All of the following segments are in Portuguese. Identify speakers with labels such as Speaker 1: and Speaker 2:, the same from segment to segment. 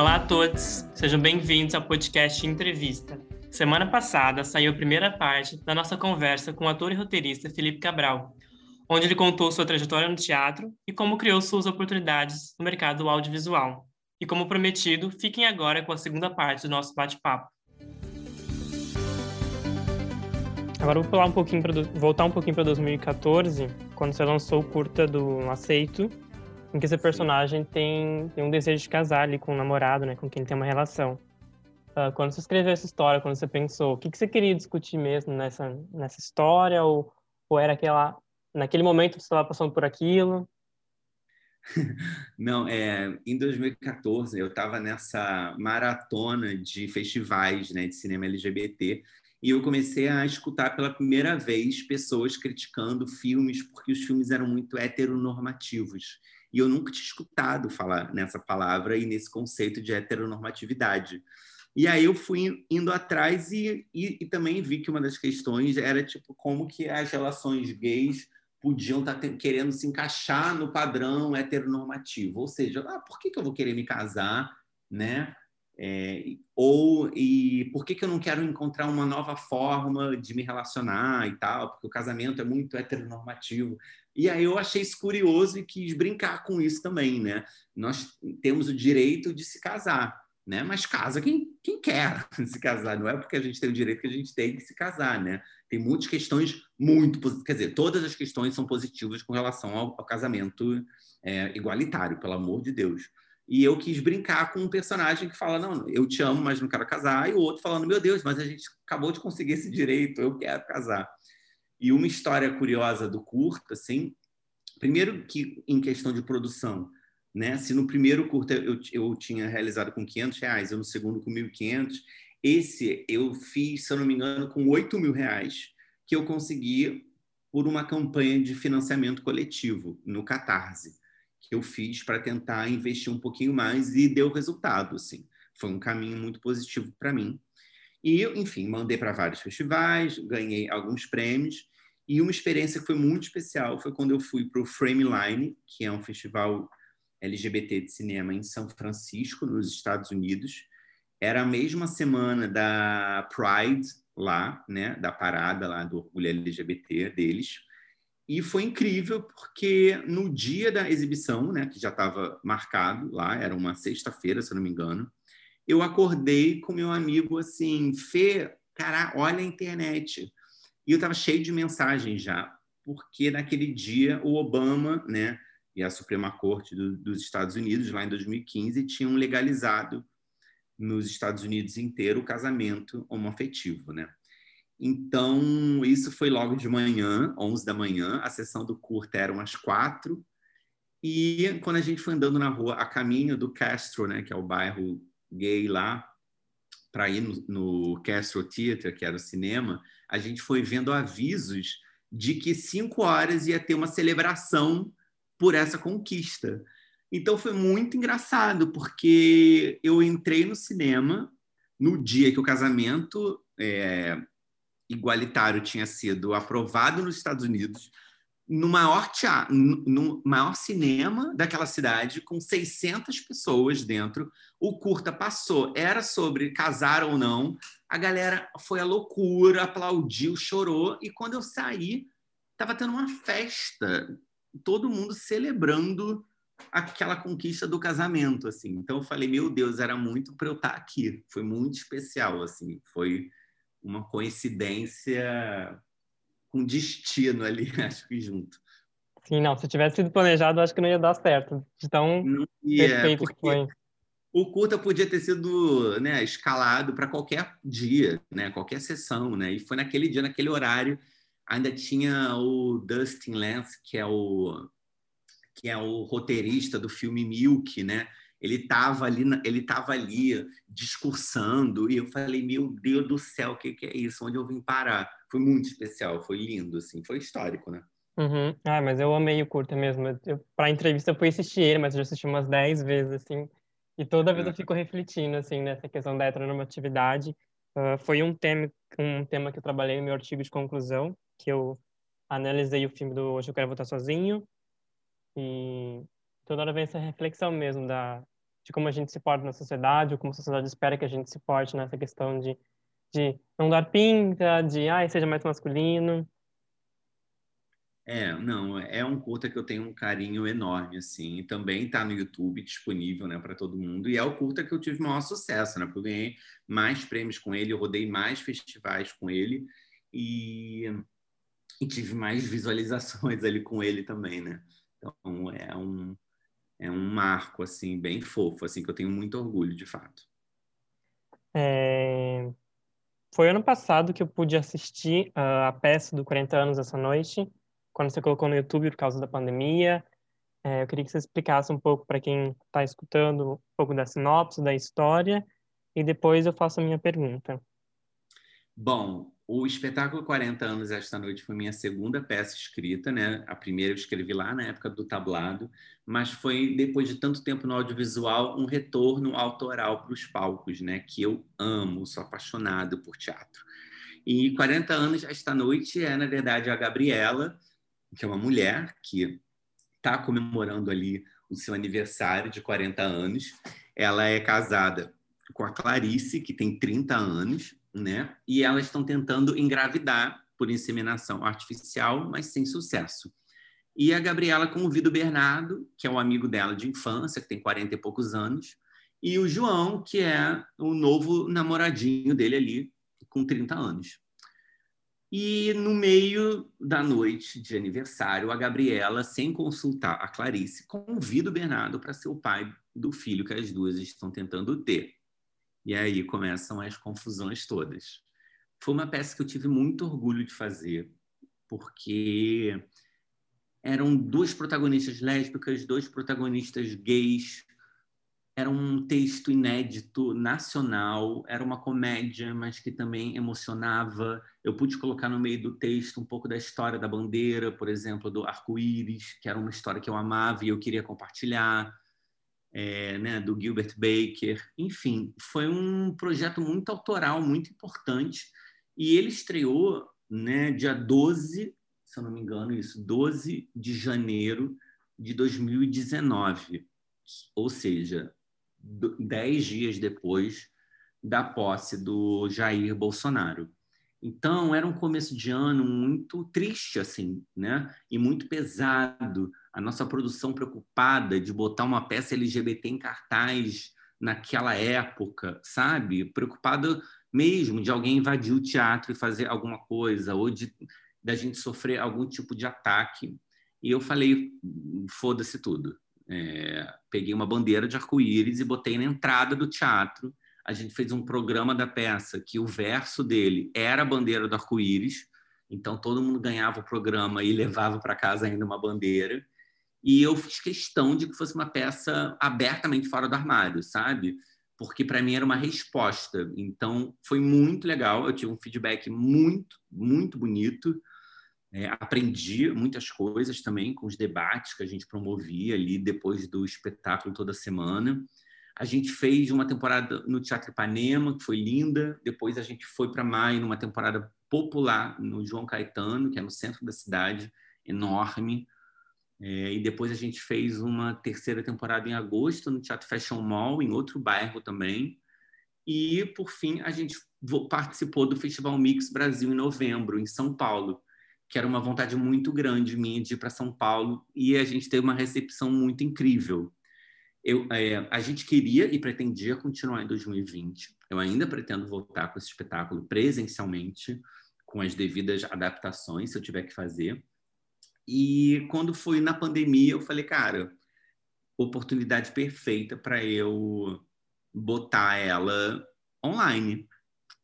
Speaker 1: Olá a todos, sejam bem-vindos ao podcast Entrevista. Semana passada saiu a primeira parte da nossa conversa com o ator e roteirista Felipe Cabral, onde ele contou sua trajetória no teatro e como criou suas oportunidades no mercado audiovisual. E como prometido, fiquem agora com a segunda parte do nosso bate-papo. Agora vou um pouquinho pra, voltar um pouquinho para 2014, quando você lançou o curta do Aceito, em que esse personagem tem, tem um desejo de casar ali com o um namorado, né, com quem ele tem uma relação. Uh, quando você escreveu essa história, quando você pensou, o que, que você queria discutir mesmo nessa, nessa história? Ou, ou era aquela. Naquele momento você estava passando por aquilo?
Speaker 2: Não, é, em 2014 eu estava nessa maratona de festivais né, de cinema LGBT e eu comecei a escutar pela primeira vez pessoas criticando filmes porque os filmes eram muito heteronormativos. E eu nunca tinha escutado falar nessa palavra e nesse conceito de heteronormatividade. E aí eu fui indo atrás e, e, e, também vi que uma das questões era tipo como que as relações gays podiam estar tá querendo se encaixar no padrão heteronormativo, ou seja, ah, por que, que eu vou querer me casar, né? É, ou e por que, que eu não quero encontrar uma nova forma de me relacionar e tal, porque o casamento é muito heteronormativo. E aí eu achei isso curioso e quis brincar com isso também, né? Nós temos o direito de se casar, né? Mas casa quem, quem quer se casar, não é porque a gente tem o direito que a gente tem que se casar, né? Tem muitas questões muito, quer dizer, todas as questões são positivas com relação ao, ao casamento é, igualitário, pelo amor de Deus. E eu quis brincar com um personagem que fala, não, eu te amo, mas não quero casar, e o outro falando, meu Deus, mas a gente acabou de conseguir esse direito, eu quero casar. E uma história curiosa do curta, assim, primeiro que em questão de produção, né? Se no primeiro curta eu, eu tinha realizado com 500 reais, eu no segundo com 1.500, esse eu fiz, se eu não me engano, com 8 mil reais, que eu consegui por uma campanha de financiamento coletivo no Catarse, que eu fiz para tentar investir um pouquinho mais e deu resultado, assim. Foi um caminho muito positivo para mim. E, enfim, mandei para vários festivais, ganhei alguns prêmios. E uma experiência que foi muito especial foi quando eu fui para o Frameline, que é um festival LGBT de cinema em São Francisco, nos Estados Unidos. Era a mesma semana da Pride lá, né, da parada lá do orgulho LGBT deles. E foi incrível porque no dia da exibição, né, que já estava marcado lá, era uma sexta-feira, se eu não me engano, eu acordei com meu amigo assim, Fê, cara, olha a internet. E eu estava cheio de mensagens já, porque naquele dia o Obama, né, e a Suprema Corte do, dos Estados Unidos, lá em 2015, tinham legalizado nos Estados Unidos inteiro o casamento homoafetivo, né? Então, isso foi logo de manhã, 11 da manhã, a sessão do curta eram às quatro, e quando a gente foi andando na rua, a caminho do Castro, né, que é o bairro gay lá, para ir no, no Castro Theatre, que era o cinema, a gente foi vendo avisos de que cinco horas ia ter uma celebração por essa conquista. Então foi muito engraçado, porque eu entrei no cinema no dia que o casamento é, igualitário tinha sido aprovado nos Estados Unidos, no maior, teatro, no maior cinema daquela cidade, com 600 pessoas dentro. O curta passou, era sobre casar ou não. A galera foi a loucura, aplaudiu, chorou. E quando eu saí, estava tendo uma festa todo mundo celebrando aquela conquista do casamento, assim. Então eu falei, meu Deus, era muito para eu estar tá aqui. Foi muito especial, assim. Foi uma coincidência com destino ali, acho que junto.
Speaker 1: Sim, não. Se tivesse sido planejado, acho que não ia dar certo. De tão não ia, perfeito que foi.
Speaker 2: O curta podia ter sido né, escalado para qualquer dia, né, qualquer sessão, né? E foi naquele dia, naquele horário ainda tinha o Dustin Lance, que é o que é o roteirista do filme Milk, né? Ele estava ali, ele estava ali discursando e eu falei, meu Deus do céu, o que, que é isso? Onde eu vim parar? Foi muito especial, foi lindo, assim, foi histórico, né?
Speaker 1: Uhum. Ah, mas eu amei o curta mesmo. Para a entrevista eu fui assistir ele, mas eu já assisti umas 10 vezes, assim. E toda vez eu fico refletindo, assim, nessa questão da heteronormatividade. Uh, foi um tema, um tema que eu trabalhei no meu artigo de conclusão, que eu analisei o filme do Hoje Eu Quero Votar Sozinho e toda hora vem essa reflexão mesmo da, de como a gente se porta na sociedade, ou como a sociedade espera que a gente se porte nessa questão de, de não dar pinta, de, ai, seja mais masculino.
Speaker 2: É, não, é um curta que eu tenho um carinho enorme, assim, também está no YouTube disponível, né, para todo mundo, e é o curta que eu tive maior sucesso, né, porque eu ganhei mais prêmios com ele, eu rodei mais festivais com ele, e, e tive mais visualizações ali com ele também, né, então é um, é um marco, assim, bem fofo, assim, que eu tenho muito orgulho, de fato.
Speaker 1: É... Foi ano passado que eu pude assistir uh, a peça do 40 anos essa noite, quando você colocou no YouTube por causa da pandemia. É, eu queria que você explicasse um pouco para quem está escutando um pouco da sinopse, da história, e depois eu faço a minha pergunta.
Speaker 2: Bom, o espetáculo 40 anos esta noite foi minha segunda peça escrita, né? A primeira eu escrevi lá na época do tablado, mas foi depois de tanto tempo no audiovisual um retorno autoral para os palcos, né? Que eu amo, sou apaixonado por teatro. E 40 anos esta noite é na verdade a Gabriela, que é uma mulher que está comemorando ali o seu aniversário de 40 anos. Ela é casada com a Clarice, que tem 30 anos, né? E elas estão tentando engravidar por inseminação artificial, mas sem sucesso. E a Gabriela convida o Bernardo, que é um amigo dela de infância, que tem 40 e poucos anos, e o João, que é o novo namoradinho dele ali, com 30 anos. E no meio da noite de aniversário, a Gabriela, sem consultar a Clarice, convida o Bernardo para ser o pai do filho que as duas estão tentando ter. E aí começam as confusões todas. Foi uma peça que eu tive muito orgulho de fazer, porque eram duas protagonistas lésbicas, dois protagonistas gays, era um texto inédito, nacional, era uma comédia, mas que também emocionava. Eu pude colocar no meio do texto um pouco da história da bandeira, por exemplo, do arco-íris, que era uma história que eu amava e eu queria compartilhar, é, né, do Gilbert Baker. Enfim, foi um projeto muito autoral, muito importante. E ele estreou né, dia 12, se eu não me engano, isso, 12 de janeiro de 2019. Ou seja, dez dias depois da posse do Jair Bolsonaro. Então, era um começo de ano muito triste, assim, né? E muito pesado. A nossa produção preocupada de botar uma peça LGBT em cartaz naquela época, sabe? Preocupada mesmo de alguém invadir o teatro e fazer alguma coisa, ou de da gente sofrer algum tipo de ataque. E eu falei, foda-se tudo. É, peguei uma bandeira de arco-íris e botei na entrada do teatro. A gente fez um programa da peça que o verso dele era a bandeira do arco-íris. Então todo mundo ganhava o programa e levava para casa ainda uma bandeira. E eu fiz questão de que fosse uma peça abertamente fora do armário, sabe? Porque para mim era uma resposta. Então foi muito legal. Eu tive um feedback muito, muito bonito. É, aprendi muitas coisas também com os debates que a gente promovia ali depois do espetáculo toda semana. A gente fez uma temporada no Teatro Ipanema, que foi linda. Depois a gente foi para maio numa temporada popular no João Caetano, que é no centro da cidade, enorme. É, e depois a gente fez uma terceira temporada em agosto no Teatro Fashion Mall, em outro bairro também. E, por fim, a gente participou do Festival Mix Brasil em novembro, em São Paulo que era uma vontade muito grande minha de ir para São Paulo e a gente teve uma recepção muito incrível. Eu, é, a gente queria e pretendia continuar em 2020. Eu ainda pretendo voltar com esse espetáculo presencialmente, com as devidas adaptações, se eu tiver que fazer. E quando foi na pandemia, eu falei, cara, oportunidade perfeita para eu botar ela online.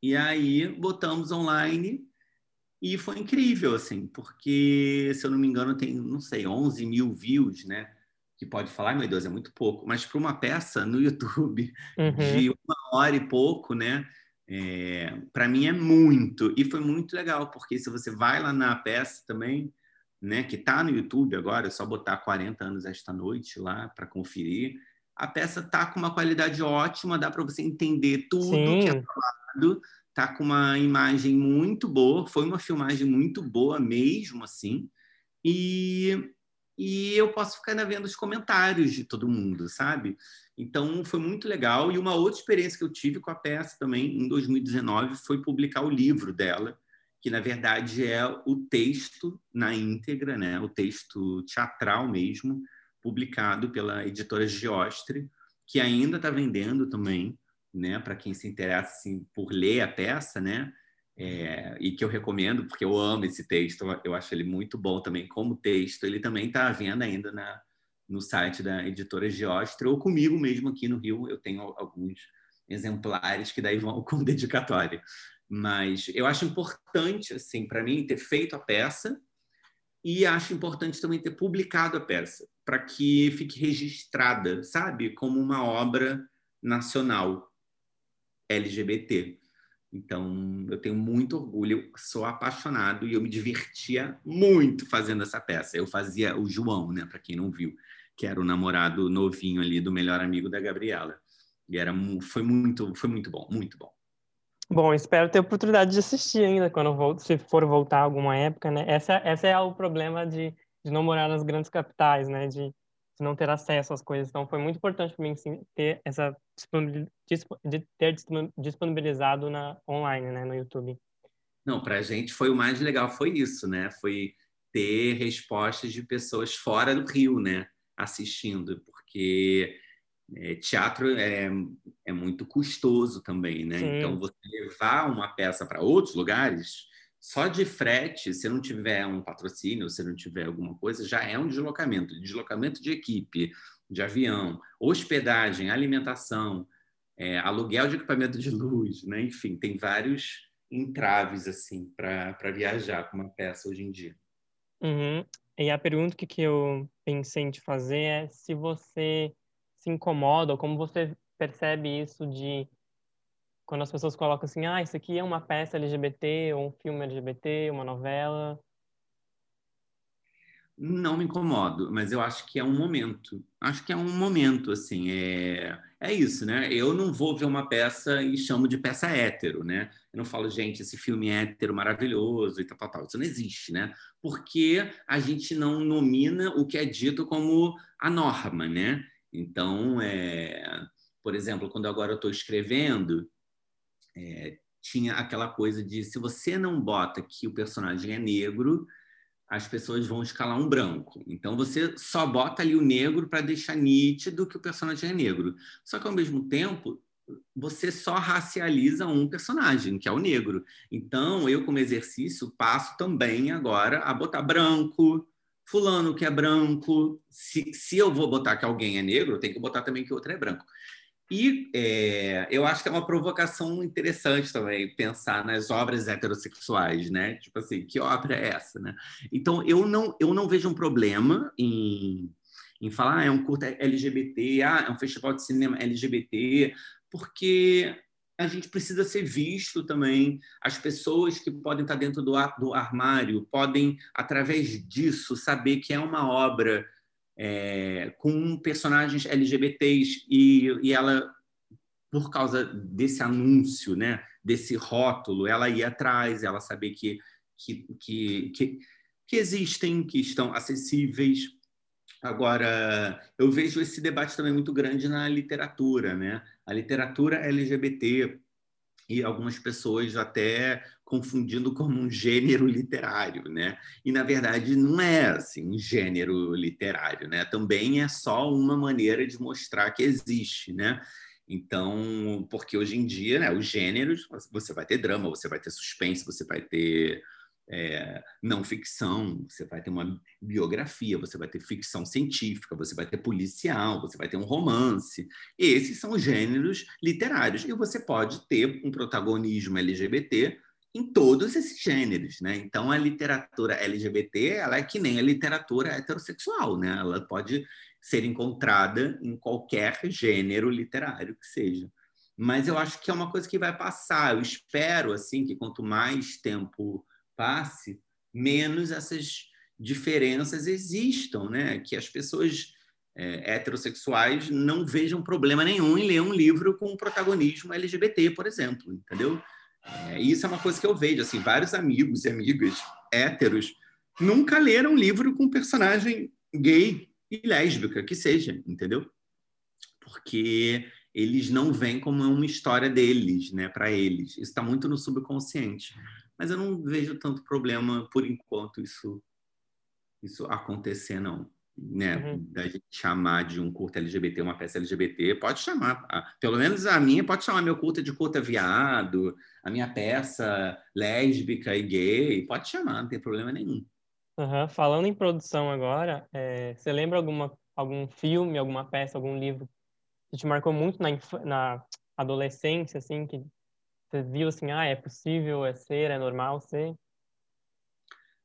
Speaker 2: E aí botamos online e foi incrível, assim, porque, se eu não me engano, tem, não sei, 11 mil views, né? Que pode falar, meu Deus, é muito pouco. Mas para uma peça no YouTube uhum. de uma hora e pouco, né? É, para mim é muito. E foi muito legal, porque se você vai lá na peça também, né? Que está no YouTube agora, é só botar 40 anos esta noite lá para conferir. A peça tá com uma qualidade ótima, dá para você entender tudo Sim. que é falado tá com uma imagem muito boa, foi uma filmagem muito boa mesmo assim. E e eu posso ficar vendo os comentários de todo mundo, sabe? Então foi muito legal. E uma outra experiência que eu tive com a peça também em 2019 foi publicar o livro dela, que na verdade é o texto na íntegra, né? O texto teatral mesmo, publicado pela editora Giostre, que ainda está vendendo também, né? Para quem se interessa assim, por ler a peça, né? É, e que eu recomendo porque eu amo esse texto, eu acho ele muito bom também como texto. Ele também está à venda ainda na, no site da editora Giostra ou comigo mesmo aqui no Rio. Eu tenho alguns exemplares que daí vão com dedicatória. Mas eu acho importante, assim, para mim, ter feito a peça e acho importante também ter publicado a peça para que fique registrada, sabe, como uma obra nacional LGBT. Então, eu tenho muito orgulho, sou apaixonado e eu me divertia muito fazendo essa peça. Eu fazia o João, né, para quem não viu, que era o namorado novinho ali do melhor amigo da Gabriela. E era foi muito, foi muito bom, muito bom.
Speaker 1: Bom, espero ter oportunidade de assistir ainda quando volto, se for voltar alguma época, né? Essa, essa é o problema de, de não morar nas grandes capitais, né? De não ter acesso às coisas. Então, foi muito importante para mim sim, ter essa ter disponibilizado na online, né, no YouTube.
Speaker 2: Não, para a gente foi o mais legal foi isso, né? Foi ter respostas de pessoas fora do Rio, né? Assistindo, porque é, teatro é, é muito custoso também, né? Sim. Então, você levar uma peça para outros lugares, só de frete, se não tiver um patrocínio, se não tiver alguma coisa, já é um deslocamento. Deslocamento de equipe, de avião, hospedagem, alimentação, é, aluguel de equipamento de luz, né? Enfim, tem vários entraves, assim, para viajar com uma peça hoje em dia.
Speaker 1: Uhum. E a pergunta que, que eu pensei em te fazer é se você se incomoda ou como você percebe isso de quando as pessoas colocam assim, ah, isso aqui é uma peça LGBT, ou um filme LGBT, uma novela.
Speaker 2: Não me incomodo, mas eu acho que é um momento. Acho que é um momento, assim, é, é isso, né? Eu não vou ver uma peça e chamo de peça hétero, né? Eu não falo, gente, esse filme é hétero maravilhoso e tal, tal, tal. Isso não existe, né? Porque a gente não nomina o que é dito como a norma, né? Então, é, por exemplo, quando agora eu estou escrevendo, é, tinha aquela coisa de se você não bota que o personagem é negro, as pessoas vão escalar um branco. Então você só bota ali o negro para deixar nítido que o personagem é negro. Só que ao mesmo tempo você só racializa um personagem, que é o negro. Então eu como exercício passo também agora a botar branco, fulano que é branco. Se, se eu vou botar que alguém é negro, eu tenho que botar também que outro é branco. E é, eu acho que é uma provocação interessante também pensar nas obras heterossexuais, né? Tipo assim, que obra é essa, né? Então, eu não, eu não vejo um problema em, em falar, ah, é um curta LGBT, ah, é um festival de cinema LGBT, porque a gente precisa ser visto também. As pessoas que podem estar dentro do, do armário podem, através disso, saber que é uma obra é, com personagens LGBTs e, e ela, por causa desse anúncio, né, desse rótulo, ela ia atrás, ela saber que, que, que, que, que existem, que estão acessíveis. Agora, eu vejo esse debate também muito grande na literatura, né? A literatura LGBT e algumas pessoas até confundindo como um gênero literário, né? E na verdade não é assim um gênero literário, né? Também é só uma maneira de mostrar que existe, né? Então, porque hoje em dia, né, os gêneros, você vai ter drama, você vai ter suspense, você vai ter é, não ficção, você vai ter uma biografia, você vai ter ficção científica, você vai ter policial, você vai ter um romance. Esses são os gêneros literários. E você pode ter um protagonismo LGBT em todos esses gêneros, né? Então a literatura LGBT, ela é que nem a literatura heterossexual, né? Ela pode ser encontrada em qualquer gênero literário que seja. Mas eu acho que é uma coisa que vai passar. Eu espero assim que quanto mais tempo passe, menos essas diferenças existam, né? Que as pessoas é, heterossexuais não vejam problema nenhum em ler um livro com um protagonismo LGBT, por exemplo, entendeu? É, isso é uma coisa que eu vejo, assim, vários amigos e amigas héteros nunca leram um livro com personagem gay e lésbica, que seja, entendeu? Porque eles não veem como uma história deles, né, para eles. Isso está muito no subconsciente. Mas eu não vejo tanto problema por enquanto isso isso acontecer não, né? Uhum. Da gente chamar de um curta LGBT uma peça LGBT, pode chamar. Pelo menos a minha pode chamar meu curta de curta viado, a minha peça lésbica e gay, pode chamar, não tem problema nenhum.
Speaker 1: Uhum. Falando em produção agora, é, você lembra alguma algum filme, alguma peça, algum livro que te marcou muito na, na adolescência, assim, que você viu assim, ah, é possível, é ser, é normal ser?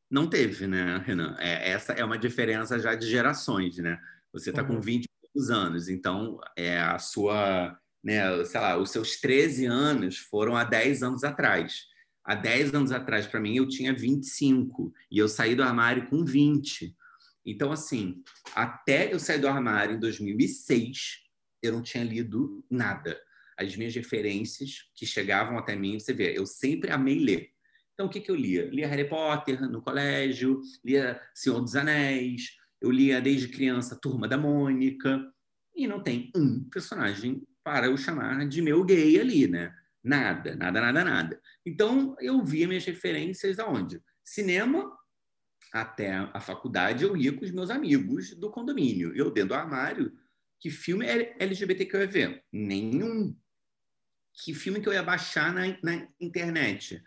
Speaker 2: Não teve, né, Renan? É, essa é uma diferença já de gerações, né? Você está uhum. com 20 anos, então é a sua, né, sei lá, os seus 13 anos foram há 10 anos atrás. Há 10 anos atrás, para mim, eu tinha 25 e eu saí do armário com 20. Então, assim, até eu sair do armário em 2006, eu não tinha lido nada. As minhas referências que chegavam até mim, você vê, eu sempre amei ler. Então, o que, que eu lia? Lia Harry Potter no colégio, lia Senhor dos Anéis, eu lia desde criança Turma da Mônica, e não tem um personagem para eu chamar de meu gay ali, né? Nada, nada, nada, nada. Então, eu via minhas referências aonde? Cinema, até a faculdade, eu ia com os meus amigos do condomínio. Eu, dentro do armário, que filme LGBT que eu ia ver? Nenhum. Que filme que eu ia baixar na, na internet?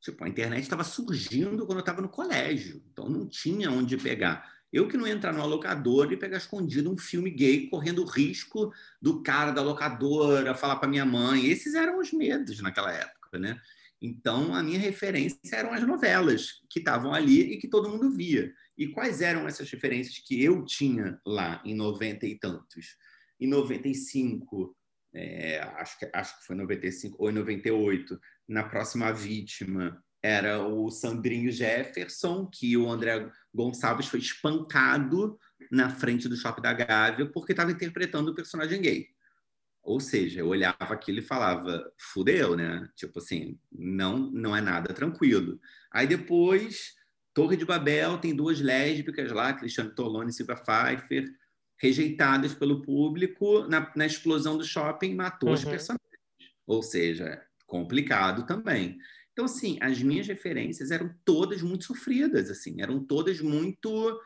Speaker 2: Tipo, a internet estava surgindo quando eu estava no colégio, então não tinha onde pegar. Eu que não entrar no locadora e pegar escondido um filme gay, correndo o risco do cara da locadora falar para minha mãe. Esses eram os medos naquela época, né? Então, a minha referência eram as novelas que estavam ali e que todo mundo via. E quais eram essas referências que eu tinha lá em 90 e tantos? Em 95, é, acho, que, acho que foi 95 ou em 98, na próxima vítima era o Sandrinho Jefferson, que o André Gonçalves foi espancado na frente do Shopping da Gávea porque estava interpretando o personagem gay. Ou seja, eu olhava aquilo e falava, fudeu, né? Tipo assim, não, não é nada tranquilo. Aí depois Torre de Babel tem duas lésbicas lá, Cristiane Tolone e Silvia Pfeiffer, rejeitadas pelo público na, na explosão do shopping, matou uhum. os personagens. Ou seja, complicado também. Então, assim, as minhas referências eram todas muito sofridas, assim, eram todas muito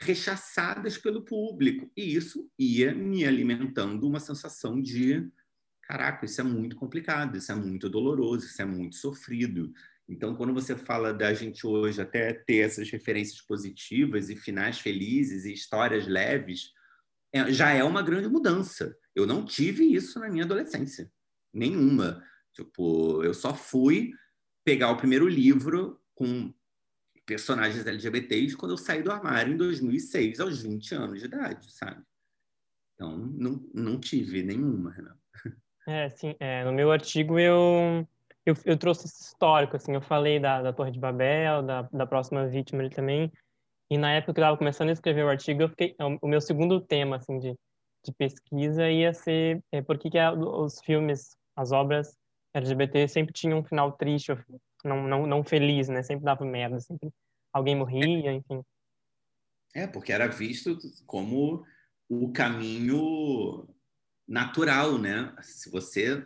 Speaker 2: rechaçadas pelo público. E isso ia me alimentando uma sensação de caraca, isso é muito complicado, isso é muito doloroso, isso é muito sofrido. Então, quando você fala da gente hoje até ter essas referências positivas e finais felizes e histórias leves, é, já é uma grande mudança. Eu não tive isso na minha adolescência, nenhuma. Tipo, eu só fui pegar o primeiro livro com personagens LGBTs quando eu saí do armário em 2006, aos 20 anos de idade, sabe? Então, não, não tive nenhuma, Renan.
Speaker 1: É, sim. É, no meu artigo eu eu, eu trouxe esse histórico, assim, eu falei da, da Torre de Babel, da, da próxima vítima ali também, e na época que eu estava começando a escrever o artigo, eu fiquei, é o meu segundo tema, assim, de, de pesquisa ia ser é, por que, que os filmes, as obras LGBT sempre tinham um final triste, não, não, não feliz, né, sempre dava merda, sempre alguém morria, enfim.
Speaker 2: É, porque era visto como o caminho natural, né? Se você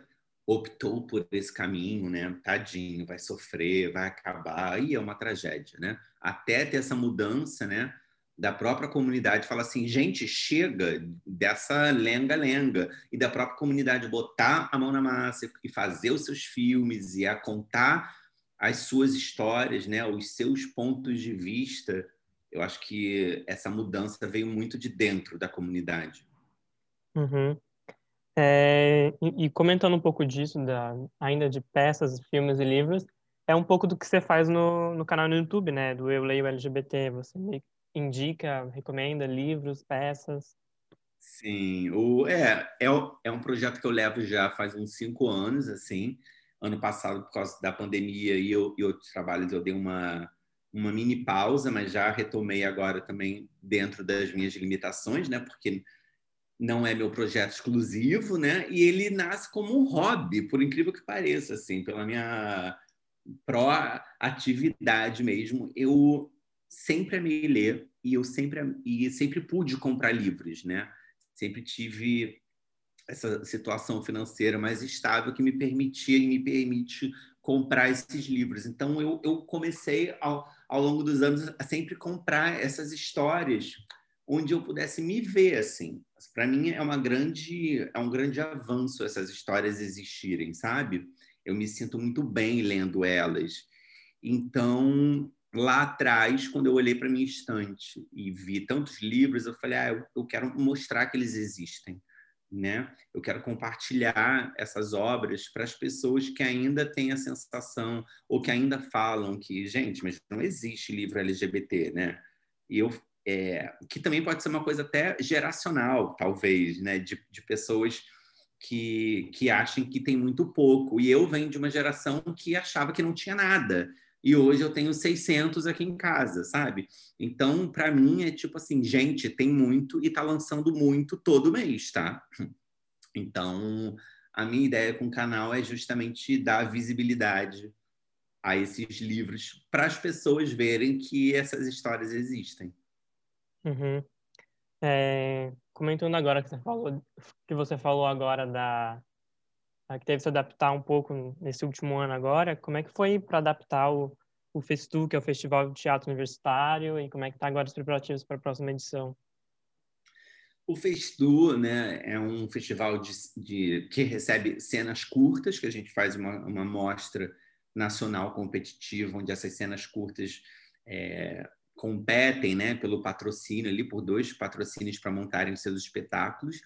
Speaker 2: optou por esse caminho, né? Tadinho, vai sofrer, vai acabar, aí é uma tragédia, né? Até ter essa mudança, né? Da própria comunidade fala assim, gente, chega dessa lenga-lenga e da própria comunidade botar a mão na massa e fazer os seus filmes e a contar as suas histórias, né? Os seus pontos de vista. Eu acho que essa mudança veio muito de dentro da comunidade.
Speaker 1: Uhum. É, e, e, comentando um pouco disso, da, ainda de peças, filmes e livros, é um pouco do que você faz no, no canal no YouTube, né? Do Eu Leio LGBT. Você indica, recomenda livros, peças.
Speaker 2: Sim, o, é, é, é um projeto que eu levo já faz uns cinco anos, assim. Ano passado, por causa da pandemia e, eu, e outros trabalhos, eu dei uma, uma mini pausa, mas já retomei agora também dentro das minhas limitações, né? Porque não é meu projeto exclusivo, né? E ele nasce como um hobby, por incrível que pareça, assim, pela minha pró-atividade mesmo. Eu sempre amei ler, e eu sempre e sempre pude comprar livros, né? Sempre tive essa situação financeira mais estável que me permitia e me permite comprar esses livros. Então eu, eu comecei ao, ao longo dos anos a sempre comprar essas histórias onde eu pudesse me ver assim. Para mim é uma grande é um grande avanço essas histórias existirem, sabe? Eu me sinto muito bem lendo elas. Então, lá atrás, quando eu olhei para minha estante e vi tantos livros, eu falei: "Ah, eu, eu quero mostrar que eles existem". Né? Eu quero compartilhar essas obras para as pessoas que ainda têm a sensação ou que ainda falam que, gente, mas não existe livro LGBT, né? E eu é, que também pode ser uma coisa até geracional, talvez, né? De, de pessoas que, que achem que tem muito pouco. E eu venho de uma geração que achava que não tinha nada. E hoje eu tenho 600 aqui em casa, sabe? Então, para mim, é tipo assim, gente, tem muito e tá lançando muito todo mês, tá? Então, a minha ideia com o canal é justamente dar visibilidade a esses livros para as pessoas verem que essas histórias existem.
Speaker 1: Uhum. É, comentando agora que você falou, que você falou agora da que teve que se adaptar um pouco nesse último ano agora, como é que foi para adaptar o, o Festu, que é o Festival de Teatro Universitário, e como é que está agora os preparativos para a próxima edição?
Speaker 2: O Festu né, é um festival de, de, que recebe cenas curtas, que a gente faz uma, uma mostra nacional competitiva, onde essas cenas curtas é, competem né, pelo patrocínio ali, por dois patrocínios para montarem os seus espetáculos.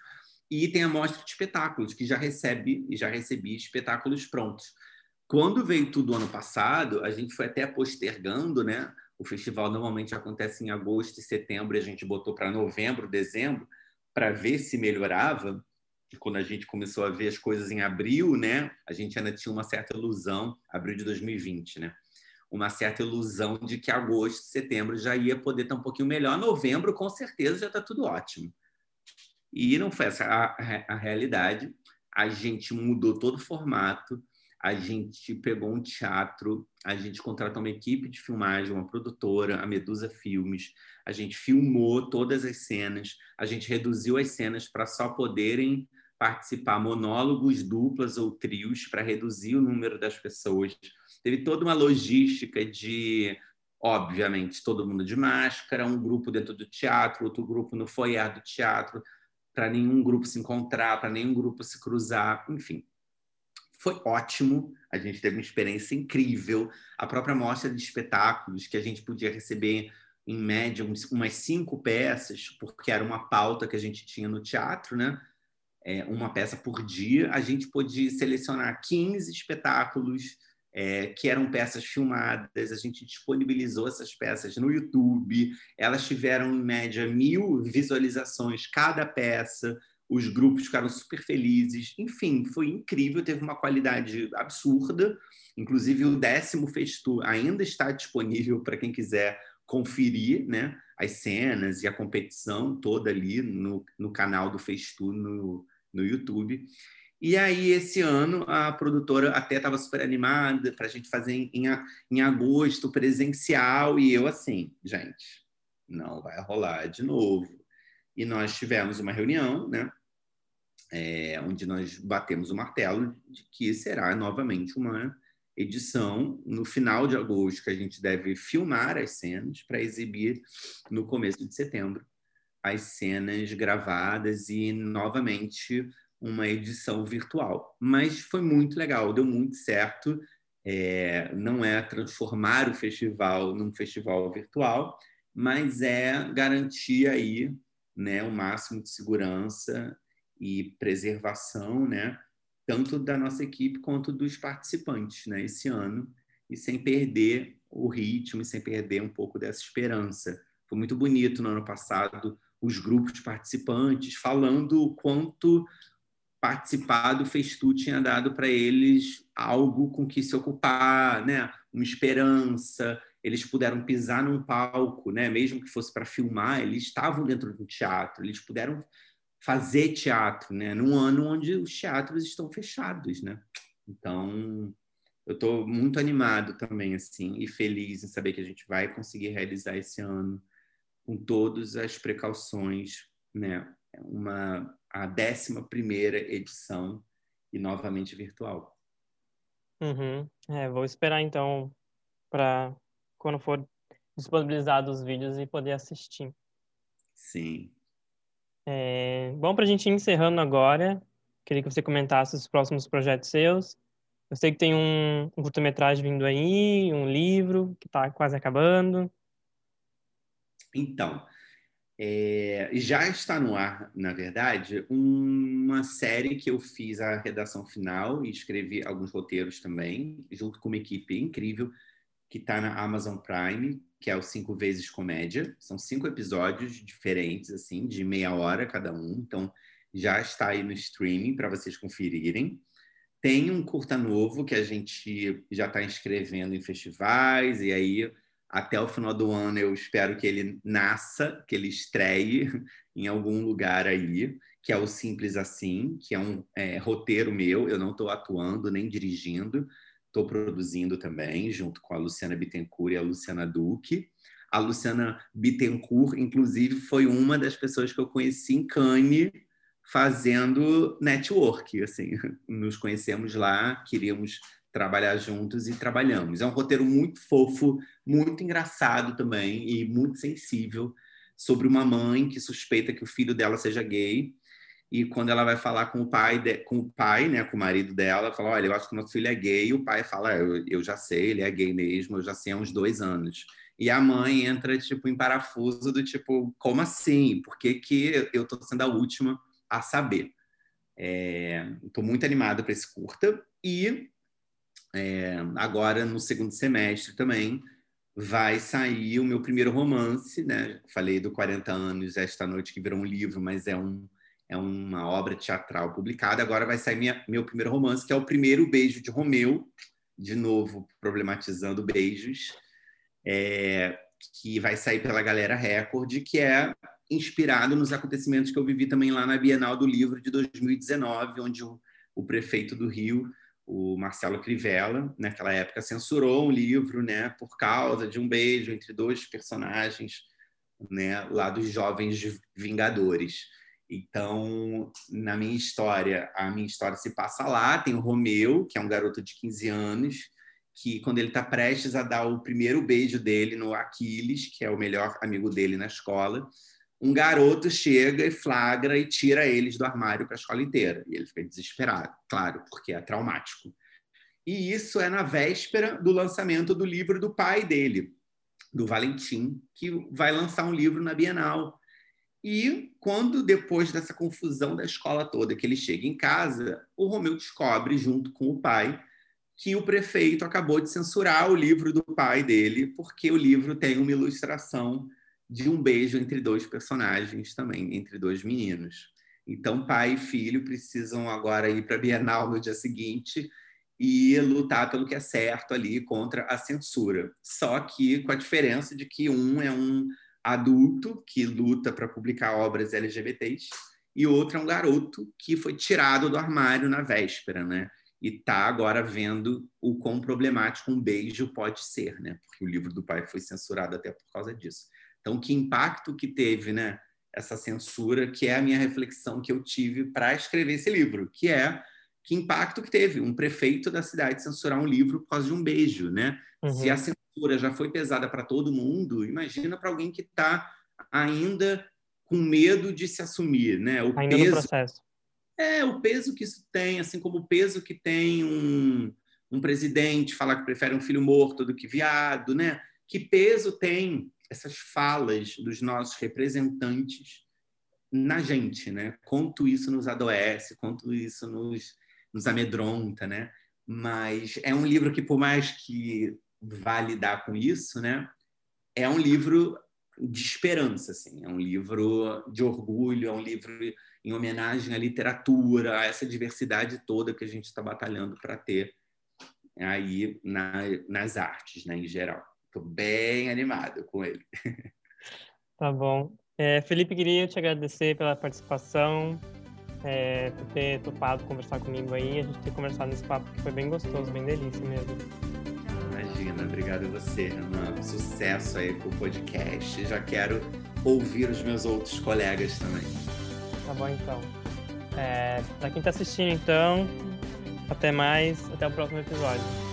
Speaker 2: E tem a mostra de espetáculos, que já recebe e já recebi espetáculos prontos. Quando veio tudo ano passado, a gente foi até postergando, né? O festival normalmente acontece em agosto e setembro, e a gente botou para novembro, dezembro, para ver se melhorava. E quando a gente começou a ver as coisas em abril, né? A gente ainda tinha uma certa ilusão, abril de 2020, né? Uma certa ilusão de que agosto, setembro já ia poder estar um pouquinho melhor. Novembro, com certeza, já está tudo ótimo. E não foi essa a, a realidade. A gente mudou todo o formato, a gente pegou um teatro, a gente contratou uma equipe de filmagem, uma produtora, a Medusa Filmes, a gente filmou todas as cenas, a gente reduziu as cenas para só poderem participar monólogos, duplas ou trios para reduzir o número das pessoas. Teve toda uma logística de, obviamente, todo mundo de máscara, um grupo dentro do teatro, outro grupo no foyer do teatro, para nenhum grupo se encontrar, para nenhum grupo se cruzar, enfim. Foi ótimo, a gente teve uma experiência incrível. A própria mostra de espetáculos, que a gente podia receber em média umas cinco peças, porque era uma pauta que a gente tinha no teatro, né? é, uma peça por dia, a gente pôde selecionar 15 espetáculos é, que eram peças filmadas, a gente disponibilizou essas peças no YouTube, elas tiveram em média mil visualizações cada peça, os grupos ficaram super felizes, enfim, foi incrível, teve uma qualidade absurda, inclusive o décimo Festu ainda está disponível para quem quiser conferir, né? As cenas e a competição toda ali no, no canal do Festu no, no YouTube. E aí, esse ano, a produtora até estava super animada para a gente fazer em, em agosto presencial, e eu assim, gente, não vai rolar de novo. E nós tivemos uma reunião, né? É, onde nós batemos o martelo de que será novamente uma edição no final de agosto, que a gente deve filmar as cenas para exibir no começo de setembro as cenas gravadas e novamente uma edição virtual. Mas foi muito legal, deu muito certo. É, não é transformar o festival num festival virtual, mas é garantir aí né, o máximo de segurança e preservação, né, tanto da nossa equipe quanto dos participantes, né, esse ano, e sem perder o ritmo e sem perder um pouco dessa esperança. Foi muito bonito no ano passado os grupos participantes, falando o quanto participar do Festu tinha dado para eles algo com que se ocupar, né? uma esperança. Eles puderam pisar num palco, né? mesmo que fosse para filmar, eles estavam dentro do teatro, eles puderam fazer teatro, né? num ano onde os teatros estão fechados. Né? Então, eu estou muito animado também assim e feliz em saber que a gente vai conseguir realizar esse ano com todas as precauções, né? Uma a décima primeira edição e novamente virtual.
Speaker 1: Uhum. É, vou esperar então para quando for disponibilizado os vídeos e poder assistir.
Speaker 2: Sim.
Speaker 1: É, bom, para a gente ir encerrando agora, queria que você comentasse os próximos projetos seus. Eu sei que tem um, um curta-metragem vindo aí, um livro que está quase acabando.
Speaker 2: Então, é, já está no ar, na verdade, uma série que eu fiz a redação final e escrevi alguns roteiros também, junto com uma equipe incrível que está na Amazon Prime, que é o Cinco Vezes Comédia. São cinco episódios diferentes, assim, de meia hora cada um. Então, já está aí no streaming para vocês conferirem. Tem um curta novo que a gente já está inscrevendo em festivais, e aí até o final do ano eu espero que ele nasça, que ele estreie em algum lugar aí, que é o Simples Assim, que é um é, roteiro meu, eu não estou atuando nem dirigindo, estou produzindo também, junto com a Luciana Bittencourt e a Luciana Duque. A Luciana Bittencourt, inclusive, foi uma das pessoas que eu conheci em Cannes fazendo network, assim, nos conhecemos lá, queríamos trabalhar juntos e trabalhamos. É um roteiro muito fofo, muito engraçado também e muito sensível sobre uma mãe que suspeita que o filho dela seja gay e quando ela vai falar com o pai, de, com o pai, né, com o marido dela, fala, olha, eu acho que nosso filho é gay. E o pai fala, eu, eu já sei, ele é gay mesmo, eu já sei há uns dois anos. E a mãe entra tipo em parafuso do tipo, como assim? Por que, que eu tô sendo a última a saber? Estou é, muito animada para esse curta e é, agora no segundo semestre também vai sair o meu primeiro romance, né? Falei do 40 anos esta noite que virou um livro, mas é um é uma obra teatral publicada. Agora vai sair minha, meu primeiro romance, que é o primeiro beijo de Romeu, de novo problematizando beijos, é, que vai sair pela Galera Record, que é inspirado nos acontecimentos que eu vivi também lá na Bienal do Livro de 2019, onde o, o prefeito do Rio o Marcelo Crivella, naquela época, censurou um livro né, por causa de um beijo entre dois personagens né, lá dos Jovens Vingadores. Então, na minha história, a minha história se passa lá. Tem o Romeu, que é um garoto de 15 anos, que quando ele está prestes a dar o primeiro beijo dele no Aquiles, que é o melhor amigo dele na escola, um garoto chega e flagra e tira eles do armário para a escola inteira. E ele fica desesperado, claro, porque é traumático. E isso é na véspera do lançamento do livro do pai dele, do Valentim, que vai lançar um livro na Bienal. E quando, depois dessa confusão da escola toda, que ele chega em casa, o Romeu descobre, junto com o pai, que o prefeito acabou de censurar o livro do pai dele, porque o livro tem uma ilustração de um beijo entre dois personagens também, entre dois meninos. Então, pai e filho precisam agora ir para a Bienal no dia seguinte e lutar pelo que é certo ali contra a censura. Só que com a diferença de que um é um adulto que luta para publicar obras LGBTs e outro é um garoto que foi tirado do armário na véspera, né? E está agora vendo o quão problemático um beijo pode ser, né? Porque o livro do pai foi censurado até por causa disso. Então, que impacto que teve, né? Essa censura, que é a minha reflexão que eu tive para escrever esse livro, que é que impacto que teve um prefeito da cidade censurar um livro por causa de um beijo, né? Uhum. Se a censura já foi pesada para todo mundo, imagina para alguém que está ainda com medo de se assumir, né?
Speaker 1: O ainda peso, no processo.
Speaker 2: É, o peso que isso tem, assim como o peso que tem um, um presidente falar que prefere um filho morto do que viado, né? Que peso tem essas falas dos nossos representantes na gente, né? Quanto isso nos adoece, quanto isso nos, nos amedronta, né? Mas é um livro que, por mais que vá lidar com isso, né? É um livro de esperança, assim. É um livro de orgulho, é um livro em homenagem à literatura, a essa diversidade toda que a gente está batalhando para ter aí na, nas artes, né, em geral. Estou bem animado com ele.
Speaker 1: Tá bom. É, Felipe, queria te agradecer pela participação, é, por ter topado conversar comigo aí, a gente ter conversado nesse papo que foi bem gostoso, bem delícia mesmo.
Speaker 2: Imagina, obrigado a você, Renan. Sucesso aí com o podcast. Já quero ouvir os meus outros colegas também.
Speaker 1: Tá bom, então. É, pra quem tá assistindo, então, até mais, até o próximo episódio.